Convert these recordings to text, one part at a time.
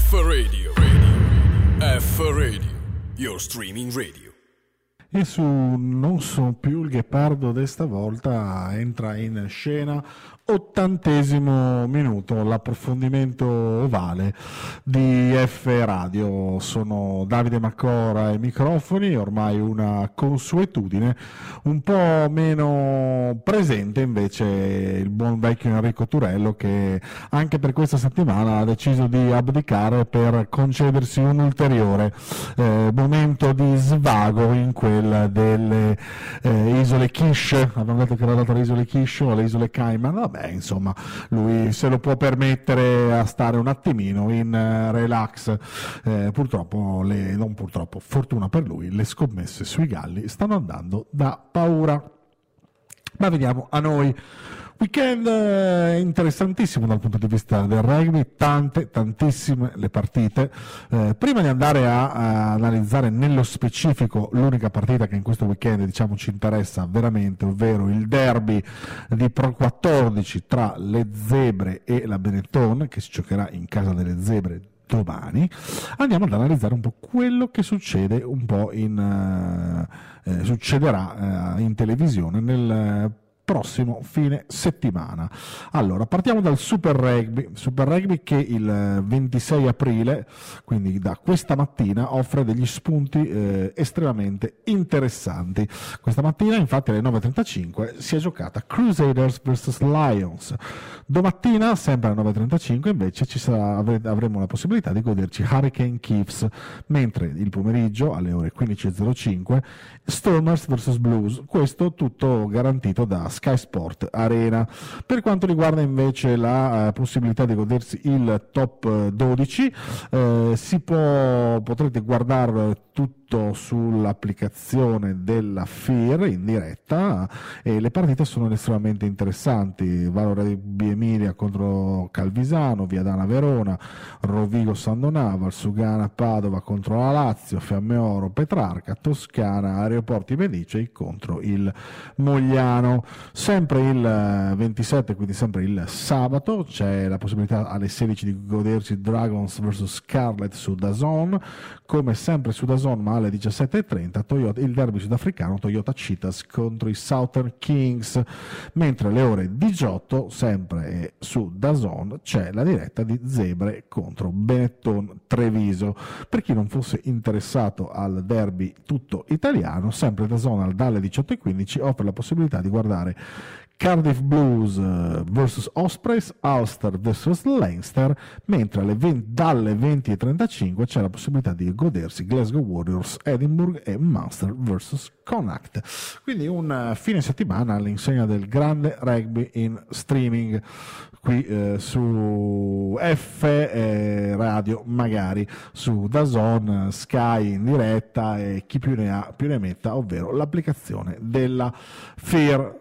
F Radio. Radio. F Radio. Your streaming radio. E su Non sono più il ghepardo d'esta volta entra in scena ottantesimo minuto, l'approfondimento ovale di F Radio. Sono Davide Maccora ai microfoni, ormai una consuetudine, un po' meno presente invece il buon vecchio Enrico Turello che anche per questa settimana ha deciso di abdicare per concedersi un ulteriore eh, momento di svago in quella delle eh, isole Kish, abbiamo detto che era data alle isole Kish o alle isole Cayman, vabbè insomma, lui se lo può permettere a stare un attimino in uh, relax. Eh, purtroppo, le, non purtroppo, fortuna per lui, le scommesse sui Galli stanno andando da paura. Ma veniamo a noi. Weekend eh, interessantissimo dal punto di vista del rugby, tante, tantissime le partite. Eh, prima di andare a, a, analizzare nello specifico l'unica partita che in questo weekend diciamo, ci interessa veramente, ovvero il derby di Pro 14 tra le Zebre e la Benetton, che si giocherà in casa delle Zebre domani, andiamo ad analizzare un po' quello che succede un po' in, uh, eh, succederà uh, in televisione nel prossimo fine settimana. Allora, partiamo dal Super Rugby, Super Rugby che il 26 aprile, quindi da questa mattina, offre degli spunti eh, estremamente interessanti. Questa mattina, infatti, alle 9.35 si è giocata Crusaders vs Lions. Domattina, sempre alle 9.35, invece sarà, avremo la possibilità di goderci Hurricane Chiefs, mentre il pomeriggio alle ore 15.05 Stormers vs Blues. Questo tutto garantito da Sky Sport Arena. Per quanto riguarda invece la uh, possibilità di godersi il top 12, eh, si può, potrete guardare tutto tutto sull'applicazione della FIR in diretta e le partite sono estremamente interessanti. Valore B Emilia contro Calvisano, Viadana Verona, Rovigo San Donava, Sugana Padova contro la Lazio, Fiamme Oro Petrarca, Toscana Aeroporti Medicei contro il Mogliano. Sempre il 27, quindi sempre il sabato, c'è la possibilità alle 16 di godersi Dragons vs Scarlet su Dazon, come sempre su Dazon ma alle 17.30 Toyota, il derby sudafricano Toyota Cheetahs contro i Southern Kings, mentre alle ore 18, sempre su Dazon, c'è la diretta di Zebre contro Benetton Treviso. Per chi non fosse interessato al derby tutto italiano, sempre Dazon dalle 18.15 offre la possibilità di guardare Cardiff Blues eh, vs Ospreys, Ulster vs Leinster, mentre 20, dalle 20.35 c'è la possibilità di godersi Glasgow Warriors, Edinburgh e Munster vs Connacht. Quindi un eh, fine settimana all'insegna del grande rugby in streaming qui eh, su F eh, Radio, magari su Dazon, Sky in diretta e chi più ne ha più ne metta, ovvero l'applicazione della FIR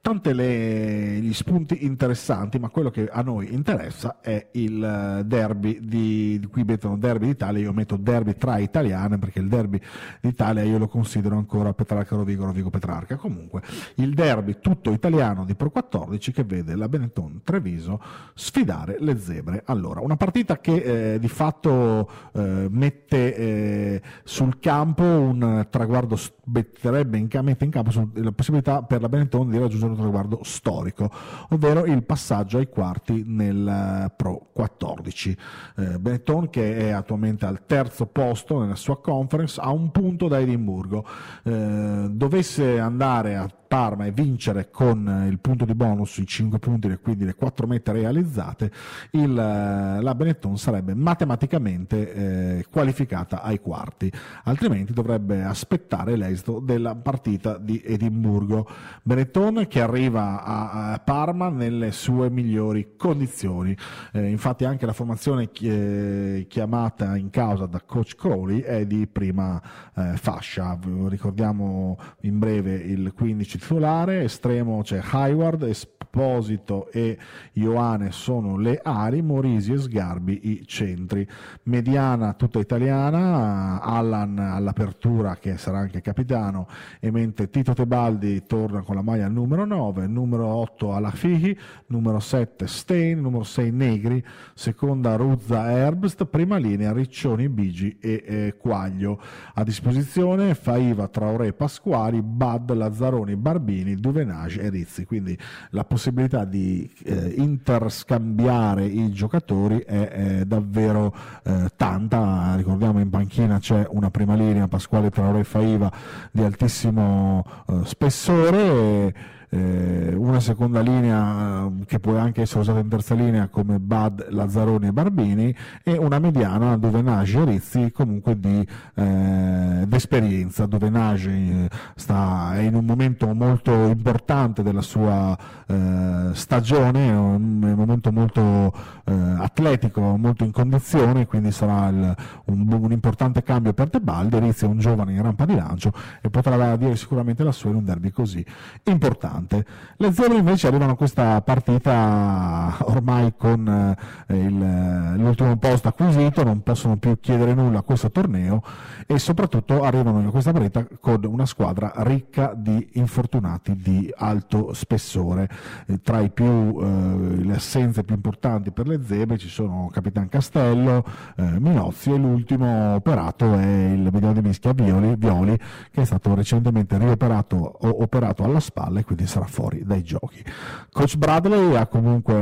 tante le, gli spunti interessanti, ma quello che a noi interessa è il eh, derby di, di qui mettono derby d'Italia, io metto derby tra italiane perché il derby d'Italia io lo considero ancora Petrarca Rovigo, Rovigo Petrarca. Comunque il derby tutto italiano di Pro 14 che vede la Benetton Treviso sfidare le zebre. Allora, una partita che eh, di fatto eh, mette eh, sul campo un traguardo, metterebbe in, mette in campo la possibilità per la Benetton di raggiungere traguardo storico, ovvero il passaggio ai quarti nel eh, Pro 14. Eh, Benetton, che è attualmente al terzo posto nella sua conference, ha un punto da Edimburgo. Eh, dovesse andare a Parma e vincere con eh, il punto di bonus, i 5 punti e quindi le 4 mete realizzate, il, eh, la Benetton sarebbe matematicamente eh, qualificata ai quarti, altrimenti dovrebbe aspettare l'esito della partita di Edimburgo. Benetton che arriva a, a Parma nelle sue migliori condizioni, eh, infatti anche la formazione chi, chiamata in causa da coach Crowley è di prima eh, fascia, ricordiamo in breve il 15 titolare, estremo c'è Hayward, Esposito e Ioane sono le ali, Morisi e Sgarbi i centri. Mediana tutta italiana, Allan all'apertura che sarà anche capitano e mentre Tito Tebaldi torna con la maglia numero 9, numero 8 alla Fihi, numero 7 Stein, numero 6 Negri, seconda Ruzza Herbst, prima linea Riccioni, Bigi e eh, Quaglio. A disposizione Faiva, Traoré, Pasquali, Bad, Lazzaroni, Barbini, Duvenage e Rizzi. Quindi la possibilità di eh, interscambiare i giocatori è, è davvero eh, tanta. Ricordiamo in panchina c'è una prima linea, Pasquale, Traoré, Faiva di altissimo eh, spessore. E, eh, una seconda linea eh, che può anche essere usata in terza linea come Bad, Lazzaroni e Barbini e una mediana dove Nage e Rizzi comunque di eh, esperienza, dove Nage eh, sta, è in un momento molto importante della sua eh, stagione, un, un, momento molto eh, atletico, molto in condizione, quindi sarà il, un, un, importante cambio per Tebaldi, Rizzi è un giovane in rampa di lancio e potrà dire sicuramente la sua in un derby così importante importante. Le Zebre invece arrivano a questa partita ormai con eh, il, l'ultimo posto acquisito, non possono più chiedere nulla a questo torneo e soprattutto arrivano a questa partita con una squadra ricca di infortunati di alto spessore. Eh, tra i più, eh, le assenze più importanti per le Zebre ci sono Capitan Castello, eh, Minozzi e l'ultimo operato è il mediano di mischia Violi, Violi che è stato recentemente rioperato o operato alla spalla e quindi sarà fuori dai giochi. Coach Bradley ha comunque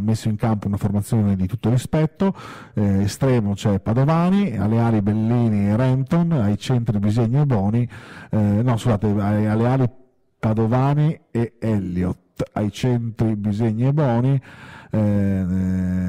messo in campo una formazione di tutto rispetto, eh, estremo c'è Padovani, alle ali Bellini e Renton, ai centri Bisegno e Boni, eh, no scusate, alle ali Padovani e Elliott, ai centri Bisegni e Boni, eh,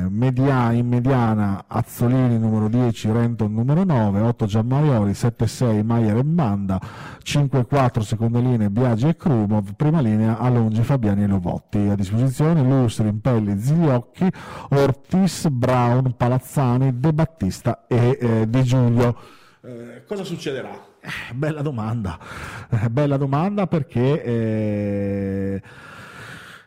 media, in mediana Azzolini numero 10, Renton numero 9, 8 Giammarioli, 7-6 Maier e Manda, 5-4 seconda linea Biagi e Krumov, prima linea Alongi, Fabiani e Lovotti. A disposizione Lustri, Impelli, Zigliocchi, Ortis, Brown, Palazzani, De Battista e eh, Di Giulio. Eh, cosa succederà? Eh, bella domanda, eh, bella domanda perché eh, eh,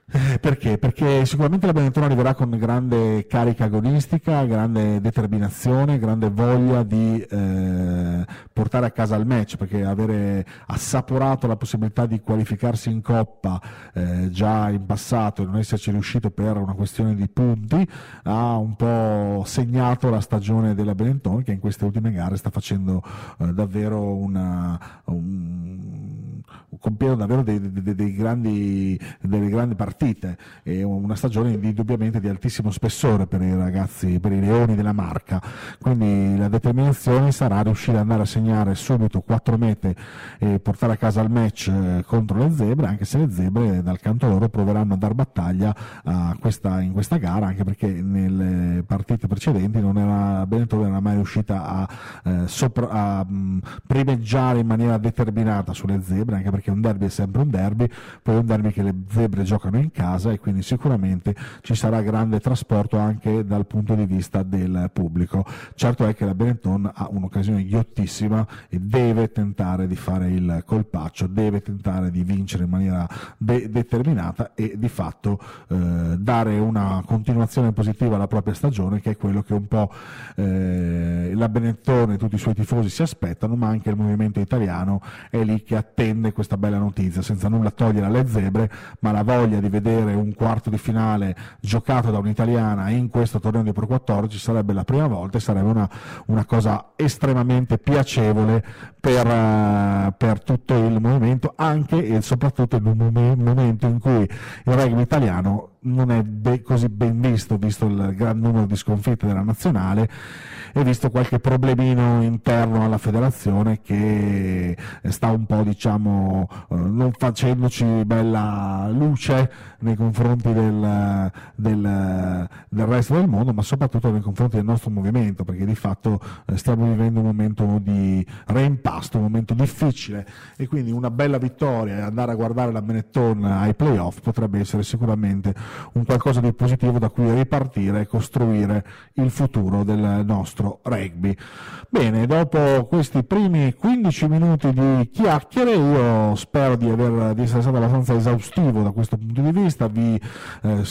perché? Perché sicuramente la Benetton arriverà con grande carica agonistica, grande determinazione, grande voglia di eh, portare a casa il match, perché avere assaporato la possibilità di qualificarsi in Coppa eh, già in passato e non esserci riuscito per una questione di punti ha un po' segnato la stagione della Benetton che in queste ultime gare sta facendo eh, davvero una, un, compiendo davvero dei, dei, dei grandi, delle grandi partite partite e una stagione indubbiamente di altissimo spessore per i ragazzi, per i leoni della marca. Quindi la determinazione sarà riuscire ad andare a segnare subito quattro mete e portare a casa il match eh, contro le zebre, anche se le zebre dal canto loro proveranno a dar battaglia a questa, in questa gara, anche perché nelle partite precedenti non era, Benetton non era mai riuscita a, eh, sopra, a mh, primeggiare in maniera determinata sulle zebre, anche perché un derby è sempre un derby, poi è un derby che le zebre giocano in in casa e quindi sicuramente ci sarà grande trasporto anche dal punto di vista del pubblico. Certo è che la Benetton ha un'occasione ghiottissima e deve tentare di fare il colpaccio, deve tentare di vincere in maniera de- determinata e di fatto eh, dare una continuazione positiva alla propria stagione che è quello che un po' eh, la Benetton e tutti i suoi tifosi si aspettano, ma anche il movimento italiano è lì che attende questa bella notizia, senza nulla togliere alle zebre, ma la voglia di vedere un quarto di finale giocato da un'italiana in questo torneo di Pro 14 sarebbe la prima volta e sarebbe una, una cosa estremamente piacevole per, uh, per, tutto il movimento, anche e soprattutto in un momento in cui il rugby italiano non è be- così ben visto, visto il gran numero di sconfitte della nazionale e visto qualche problemino interno alla federazione che sta un po' diciamo eh, non facendoci bella luce nei confronti del, del, del, resto del mondo, ma soprattutto nei confronti del nostro movimento, perché di fatto eh, stiamo vivendo un momento di reimpasto, un momento difficile e quindi una bella vittoria e andare a guardare la Benetton ai playoff potrebbe essere sicuramente un qualcosa di positivo da cui ripartire e costruire il futuro del nostro rugby. Bene, dopo questi primi 15 minuti di chiacchiere, io spero di, aver, di essere stato abbastanza esaustivo da questo punto di vista, vi eh,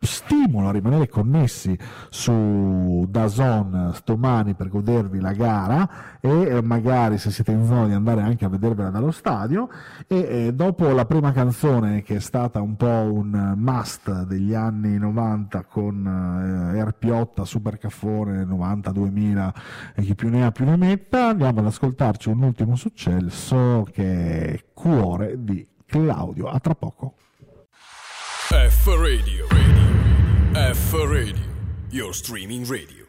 stimola a rimanere connessi su Dazon stomani per godervi la gara e eh, magari se siete in zona di andare anche a vedervela dallo stadio e eh, dopo la prima canzone che è stata un po' un must degli anni 90 con eh, Erpiotta, Super Caffone 90-2000 e chi più ne ha più ne metta andiamo ad ascoltarci un ultimo successo che è Cuore di Claudio a tra poco F Radio. radio. F Radio. Your streaming radio.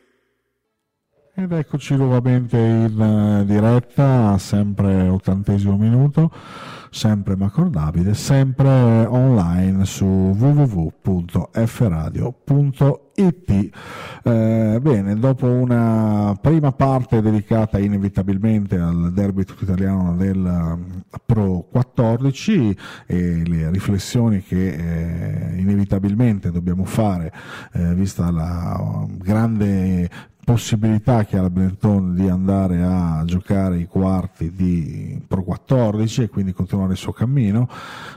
Ed eccoci nuovamente in uh, diretta, sempre ottantesimo minuto sempre Macor Davide, sempre online su www.fradio.it. Eh, bene, dopo una prima parte dedicata inevitabilmente al derby tutto italiano del uh, Pro 14 e le riflessioni che eh, inevitabilmente dobbiamo fare, eh, vista la uh, grande possibilità che ha la Benetton di andare a giocare i quarti di Pro 14 e quindi continuare il suo cammino,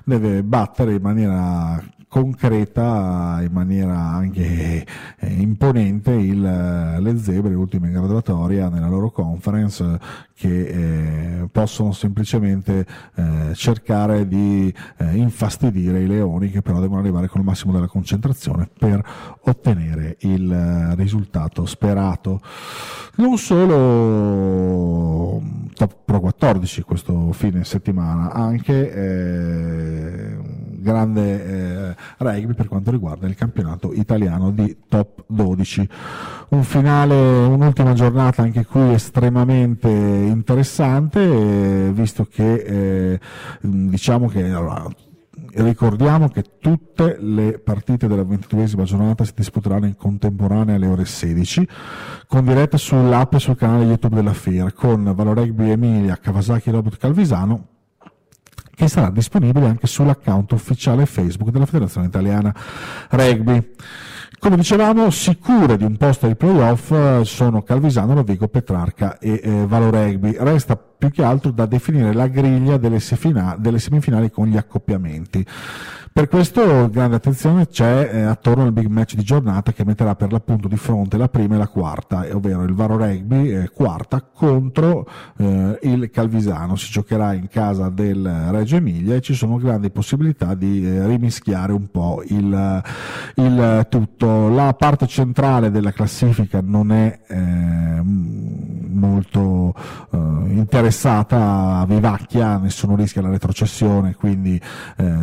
deve battere in maniera concreta in maniera anche eh, imponente il, le zebre ultime in graduatoria nella loro conference che eh, possono semplicemente eh, cercare di eh, infastidire i leoni che però devono arrivare con il massimo della concentrazione per ottenere il eh, risultato sperato. Non solo top pro 14 questo fine settimana anche eh, grande eh, rugby per quanto riguarda il campionato italiano di top 12. Un finale, un'ultima giornata anche qui estremamente interessante, eh, visto che eh, diciamo che allora, ricordiamo che tutte le partite della ventiduesima giornata si disputeranno in contemporanea alle ore 16 con diretta sull'app e sul canale YouTube della FIR con Valoregby Emilia, Kawasaki Robot Calvisano che sarà disponibile anche sull'account ufficiale Facebook della Federazione Italiana Rugby. Come dicevamo, sicure di un posto ai playoff eh, sono Calvisano, Rovigo, Petrarca e eh, Valo Rugby. Resta più che altro da definire la griglia delle, semifinali con gli accoppiamenti. Per questo grande attenzione c'è eh, attorno al big match di giornata che metterà per l'appunto di fronte la prima e la quarta, ovvero il Varo Rugby eh, quarta contro eh, il Calvisano. Si giocherà in casa del Reggio Emilia e ci sono grandi possibilità di eh, rimischiare un po' il, il, tutto. La parte centrale della classifica non è eh, molto eh, interessata, vivacchia, nessuno rischia la retrocessione, quindi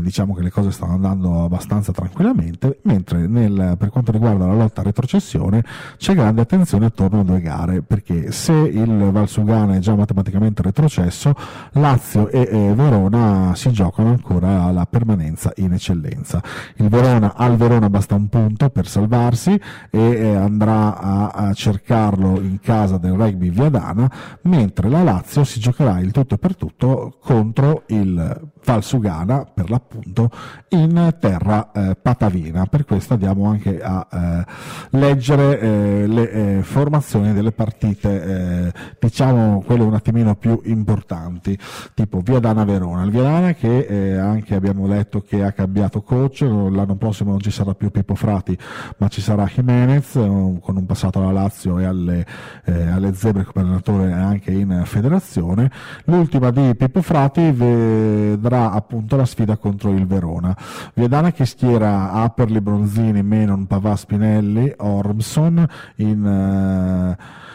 diciamo che le cose stanno andando abbastanza tranquillamente, mentre nel, per quanto riguarda la lotta a retrocessione c'è grande attenzione attorno a due gare, perché se il Valsugana è già matematicamente retrocesso, Lazio e, e Verona si giocano ancora la permanenza in eccellenza. Il Verona al Verona basta un punto per salvarsi e andrà a, a cercarlo in casa del rugby Viadana, mentre la Lazio si giocherà il tutto per tutto contro il Valsugana per l'appunto in terra eh, patavina. Per questo andiamo anche a eh, leggere eh, le eh, formazioni delle partite, eh, diciamo quelle un attimino più importanti, tipo Viadana Verona. Il Viadana che eh, anche abbiamo letto che ha cambiato coach, l'anno prossimo non ci sarà più Pippo Frati, ma ci sarà Jimenez con un passato alla Lazio e alle, alle Zebre come allenatore anche in federazione. L'ultima di Pippo Frati vedrà appunto la sfida contro il Verona. Viadana che schiera Aperli, Bronzini, Menon, Pavà, Spinelli, Ormson in... Uh,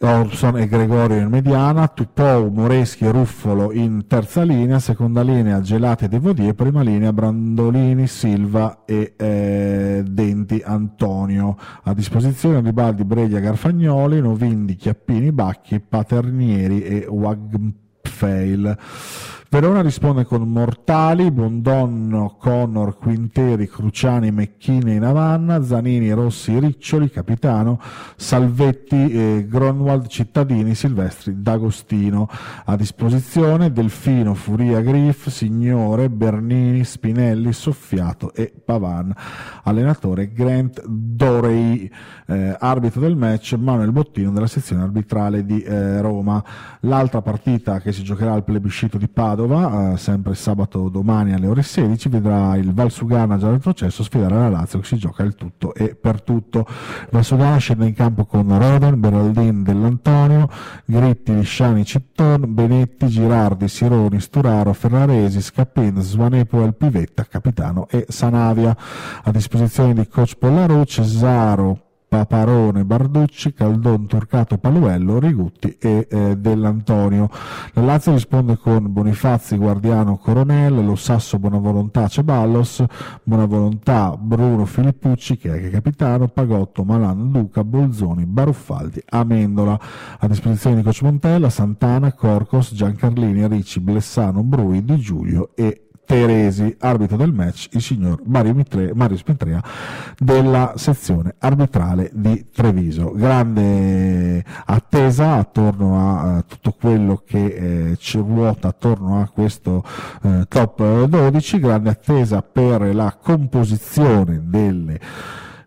Orson e Gregorio in mediana, Tupou, Moreschi e Ruffolo in terza linea, seconda linea Gelati e Devodier, prima linea Brandolini, Silva e eh, Denti Antonio. A disposizione Ribaldi, Breglia, Garfagnoli, Novindi, Chiappini, Bacchi, Paternieri e Wagpfail. Verona risponde con Mortali, Bondonno, Connor, Quinteri, Cruciani, Mecchini, Navanna, Zanini, Rossi, Riccioli, Capitano, Salvetti, eh, Gronwald, Cittadini, Silvestri, D'Agostino. A disposizione Delfino, Furia, Griff, Signore, Bernini, Spinelli, Soffiato e Pavan. Allenatore Grant Dorey, eh, arbitro del match Manuel Bottino della sezione arbitrale di eh, Roma. L'altra partita che si giocherà al plebiscito di Padova Padova, eh, sempre sabato domani alle ore 16, vedrà il Valsugana già retrocesso sfidare la Lazio che si gioca il tutto e per tutto. Valsugana scende in campo con Roden, Beraldin dell'Antonio, Gritti, Lisciani, Citton, Benetti, Girardi, Sironi, Sturaro, Ferraresi, Scappin, Svanepo, El Pivetta, capitano e Sanavia. A disposizione di coach Pollaru, Cesaro, Paparone, Barducci, Caldon, Torcato, Paluello, Rigutti e eh, Dell'Antonio. La Lazio risponde con Bonifazzi, Guardiano, Coronel, Lo Sasso, Buonavolontà, Ceballos, Buonavolontà, Bruno, Filippucci, che è anche capitano, Pagotto, Malan, Duca, Bolzoni, Baruffaldi, Amendola. A disposizione di Coach Montella, Santana, Corcos, Giancarlini, Ricci, Blessano, Brui, Di Giulio e Teresi, arbitro del match, il signor Mario, Mitre, Mario Spintrea della sezione arbitrale di Treviso. Grande attesa attorno a uh, tutto quello che eh, ci ruota attorno a questo uh, top 12, grande attesa per la composizione delle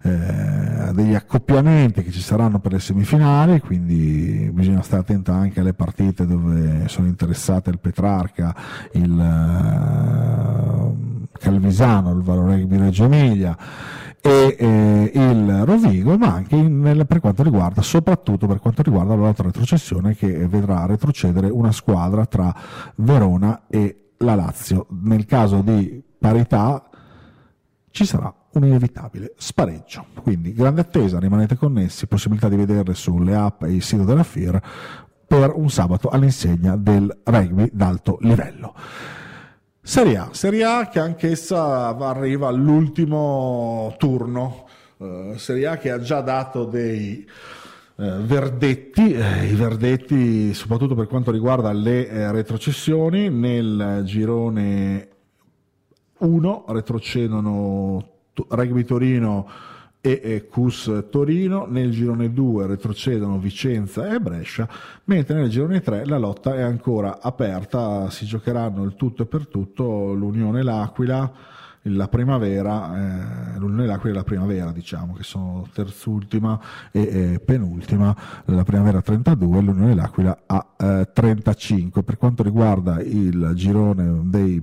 eh, degli accoppiamenti che ci saranno per le semifinali, quindi bisogna stare attenti anche alle partite dove sono interessate il Petrarca, il uh, Calvisano, il Valo Rugby Reggio Emilia e eh, il Rovigo, ma anche in, per quanto riguarda, soprattutto per quanto riguarda l'altra retrocessione che vedrà retrocedere una squadra tra Verona e la Lazio. Nel caso di parità ci sarà un inevitabile spareggio. Quindi grande attesa, rimanete connessi, possibilità di vederle sulle app e il sito della FIR per un sabato all'insegna del rugby d'alto livello. Serie A, Serie A che anch'essa arriva all'ultimo turno, uh, Serie A che ha già dato dei uh, verdetti, eh, i verdetti soprattutto per quanto riguarda le eh, retrocessioni, nel girone 1 retrocedono Rugby Torino e, Cus Torino, nel girone 2 retrocedono Vicenza e Brescia, mentre nel girone 3 la lotta è ancora aperta, si giocheranno il tutto e per tutto l'Unione L'Aquila, la primavera, eh, l'Unione L'Aquila e la primavera, diciamo, che sono terzultima e eh, penultima, la primavera 32 e l'Unione L'Aquila a eh, 35. Per quanto riguarda il girone dei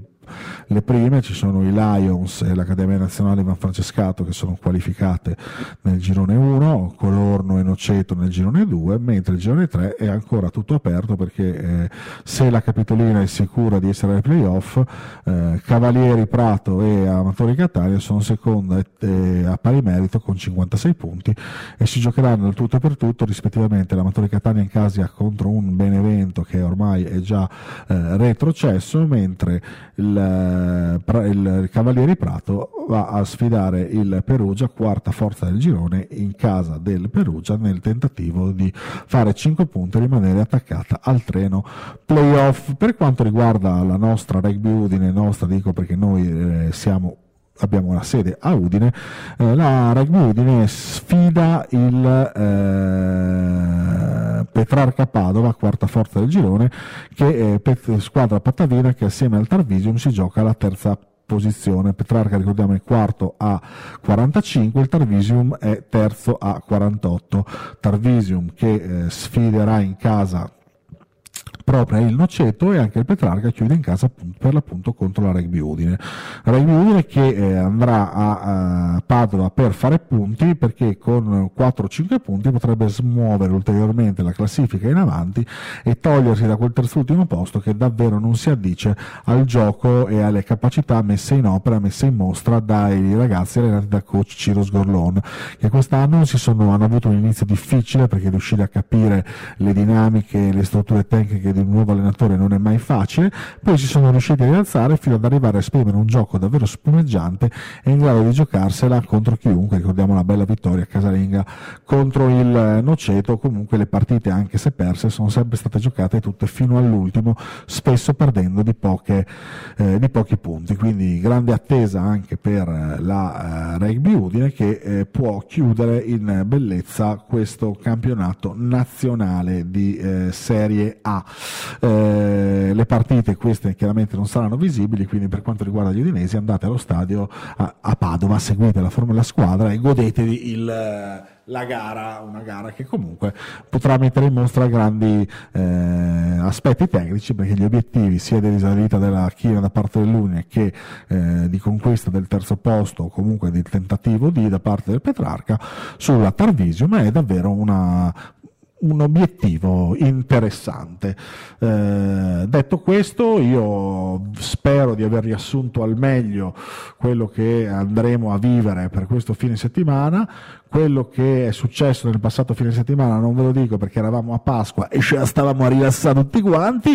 le prime ci sono i Lions e l'Accademia Nazionale Ivan Francescato che sono qualificate nel girone 1, Colorno e Noceto nel girone 2, mentre il girone 3 è ancora tutto aperto perché eh, se la Capitolina è sicura di essere ai playoff, eh, Cavalieri Prato e Amatori Catania sono seconda e, e, a pari merito con 56 punti e si giocheranno il tutto per tutto rispettivamente l'Amatori Catania in casa contro un Benevento che ormai è già eh, retrocesso, mentre il il, Cavalieri Prato va a sfidare il Perugia, quarta forza del girone, in casa del Perugia nel tentativo di fare 5 punti e rimanere attaccata al treno playoff. Per quanto riguarda la nostra rugby Udine, nostra dico perché noi eh, siamo abbiamo una sede a Udine, eh, la Rugby Udine sfida il eh, Petrarca Padova, quarta forza del girone, che è squadra pattavina che assieme al Tarvisium si gioca la terza posizione. Petrarca, ricordiamo, è quarto a 45, il Tarvisium è terzo a 48. Tarvisium che eh, sfiderà in casa propria il Noceto e anche il Petrarca chiude in casa per l'appunto contro la Rugby Udine. Rugby Udine che eh, andrà a, a, Padova per fare punti perché con 4-5 punti potrebbe smuovere ulteriormente la classifica in avanti e togliersi da quel terzultimo posto che davvero non si addice al gioco e alle capacità messe in opera, messe in mostra dai ragazzi allenati da coach Ciro Sgorlon che quest'anno sono, hanno avuto un inizio difficile perché riuscire a capire le dinamiche, le strutture tecniche di un nuovo allenatore non è mai facile, poi si sono riusciti a rialzare fino ad arrivare a esprimere un gioco davvero spumeggiante e in grado di giocarsela contro chiunque, ricordiamo una bella vittoria casalinga contro il Noceto, comunque le partite anche se perse sono sempre state giocate tutte fino all'ultimo, spesso perdendo di, poche, eh, di pochi punti, quindi grande attesa anche per la eh, Rugby Udine che eh, può chiudere in bellezza questo campionato nazionale di eh, Serie A. Eh, le partite queste chiaramente non saranno visibili, quindi per quanto riguarda gli udinesi andate allo stadio a, a Padova, seguite la, la squadra e godetevi il la gara, una gara che comunque potrà mettere in mostra grandi eh, aspetti tecnici perché gli obiettivi sia di risalita della China da parte dell'Unia che eh, di conquista del terzo posto o comunque di tentativo di da parte del Petrarca sulla Tarvisio ma è davvero una, un obiettivo interessante. Eh, detto questo, io spero di aver riassunto al meglio quello che andremo a vivere per questo fine settimana. Quello che è successo nel passato fine settimana non ve lo dico perché eravamo a Pasqua e ce la stavamo a rilassare tutti quanti,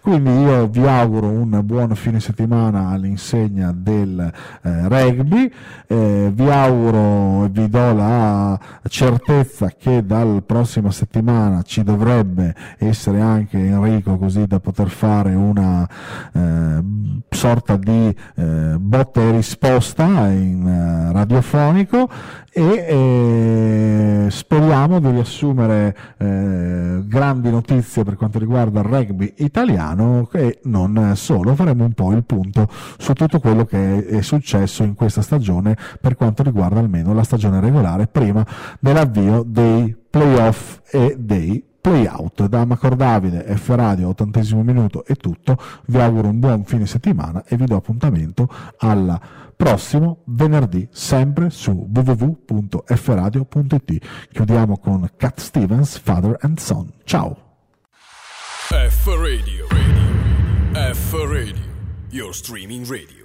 quindi io vi auguro un buon fine settimana all'insegna del eh, rugby, eh, vi auguro e vi do la certezza che dal prossima settimana ci dovrebbe essere anche Enrico così da poter fare una eh, sorta di eh, botta e risposta in eh, radiofonico e eh, speriamo di riassumere eh, grandi notizie per quanto riguarda il rugby italiano e non solo, faremo un po' il punto su tutto quello che è, successo in questa stagione per quanto riguarda almeno la stagione regolare prima dell'avvio dei playoff e dei playout. Da Macor Davide, F Radio, ottantesimo minuto è tutto. Vi auguro un buon fine settimana e vi do appuntamento al prossimo venerdì, sempre su www.fradio.it. Chiudiamo con Cat Stevens, Father and Son. Ciao! F Radio, radio. F Radio, your streaming radio.